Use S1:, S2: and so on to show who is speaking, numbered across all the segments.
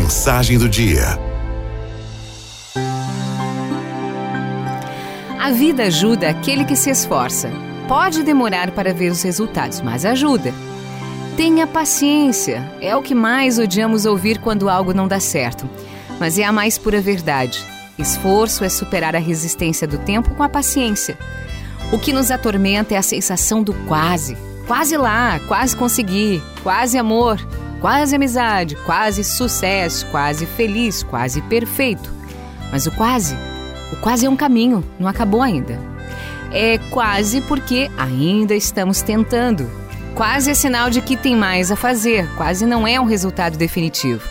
S1: Mensagem do dia.
S2: A vida ajuda aquele que se esforça. Pode demorar para ver os resultados, mas ajuda. Tenha paciência. É o que mais odiamos ouvir quando algo não dá certo. Mas é a mais pura verdade. Esforço é superar a resistência do tempo com a paciência. O que nos atormenta é a sensação do quase. Quase lá, quase consegui, quase amor, quase amizade, quase sucesso, quase feliz, quase perfeito. Mas o quase, o quase é um caminho, não acabou ainda. É quase porque ainda estamos tentando. Quase é sinal de que tem mais a fazer, quase não é um resultado definitivo.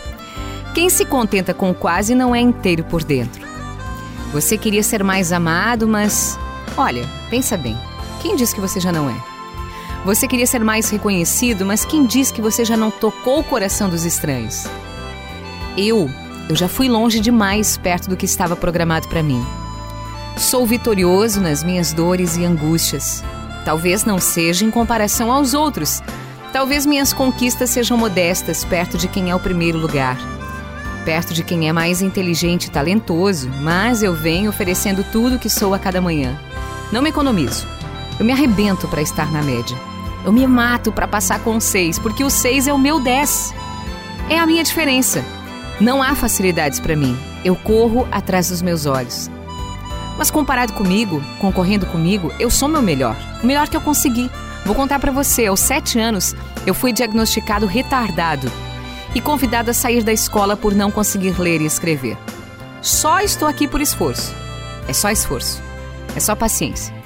S2: Quem se contenta com quase não é inteiro por dentro. Você queria ser mais amado, mas. Olha, pensa bem. Quem diz que você já não é? Você queria ser mais reconhecido, mas quem diz que você já não tocou o coração dos estranhos? Eu, eu já fui longe demais perto do que estava programado para mim. Sou vitorioso nas minhas dores e angústias. Talvez não seja em comparação aos outros. Talvez minhas conquistas sejam modestas perto de quem é o primeiro lugar perto de quem é mais inteligente e talentoso, mas eu venho oferecendo tudo que sou a cada manhã. Não me economizo. Eu me arrebento para estar na média. Eu me mato para passar com seis, porque o seis é o meu dez. É a minha diferença. Não há facilidades para mim. Eu corro atrás dos meus olhos. Mas comparado comigo, concorrendo comigo, eu sou meu melhor. O melhor que eu consegui. Vou contar para você. Aos sete anos, eu fui diagnosticado retardado e convidado a sair da escola por não conseguir ler e escrever. Só estou aqui por esforço. É só esforço. É só paciência.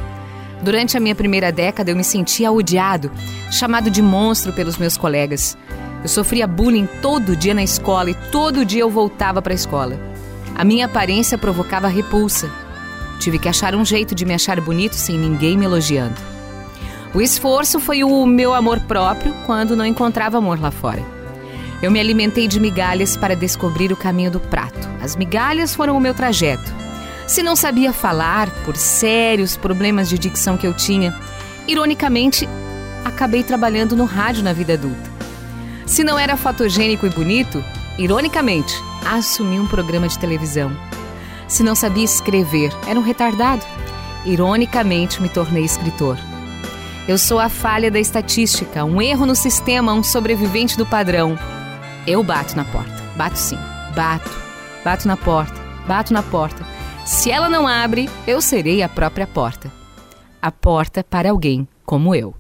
S2: Durante a minha primeira década, eu me sentia odiado, chamado de monstro pelos meus colegas. Eu sofria bullying todo dia na escola e todo dia eu voltava para a escola. A minha aparência provocava repulsa. Tive que achar um jeito de me achar bonito sem ninguém me elogiando. O esforço foi o meu amor próprio quando não encontrava amor lá fora. Eu me alimentei de migalhas para descobrir o caminho do prato. As migalhas foram o meu trajeto. Se não sabia falar, por sérios problemas de dicção que eu tinha, ironicamente, acabei trabalhando no rádio na vida adulta. Se não era fotogênico e bonito, ironicamente, assumi um programa de televisão. Se não sabia escrever, era um retardado. Ironicamente, me tornei escritor. Eu sou a falha da estatística, um erro no sistema, um sobrevivente do padrão. Eu bato na porta. Bato sim. Bato. Bato na porta. Bato na porta. Se ela não abre, eu serei a própria porta. A porta para alguém como eu.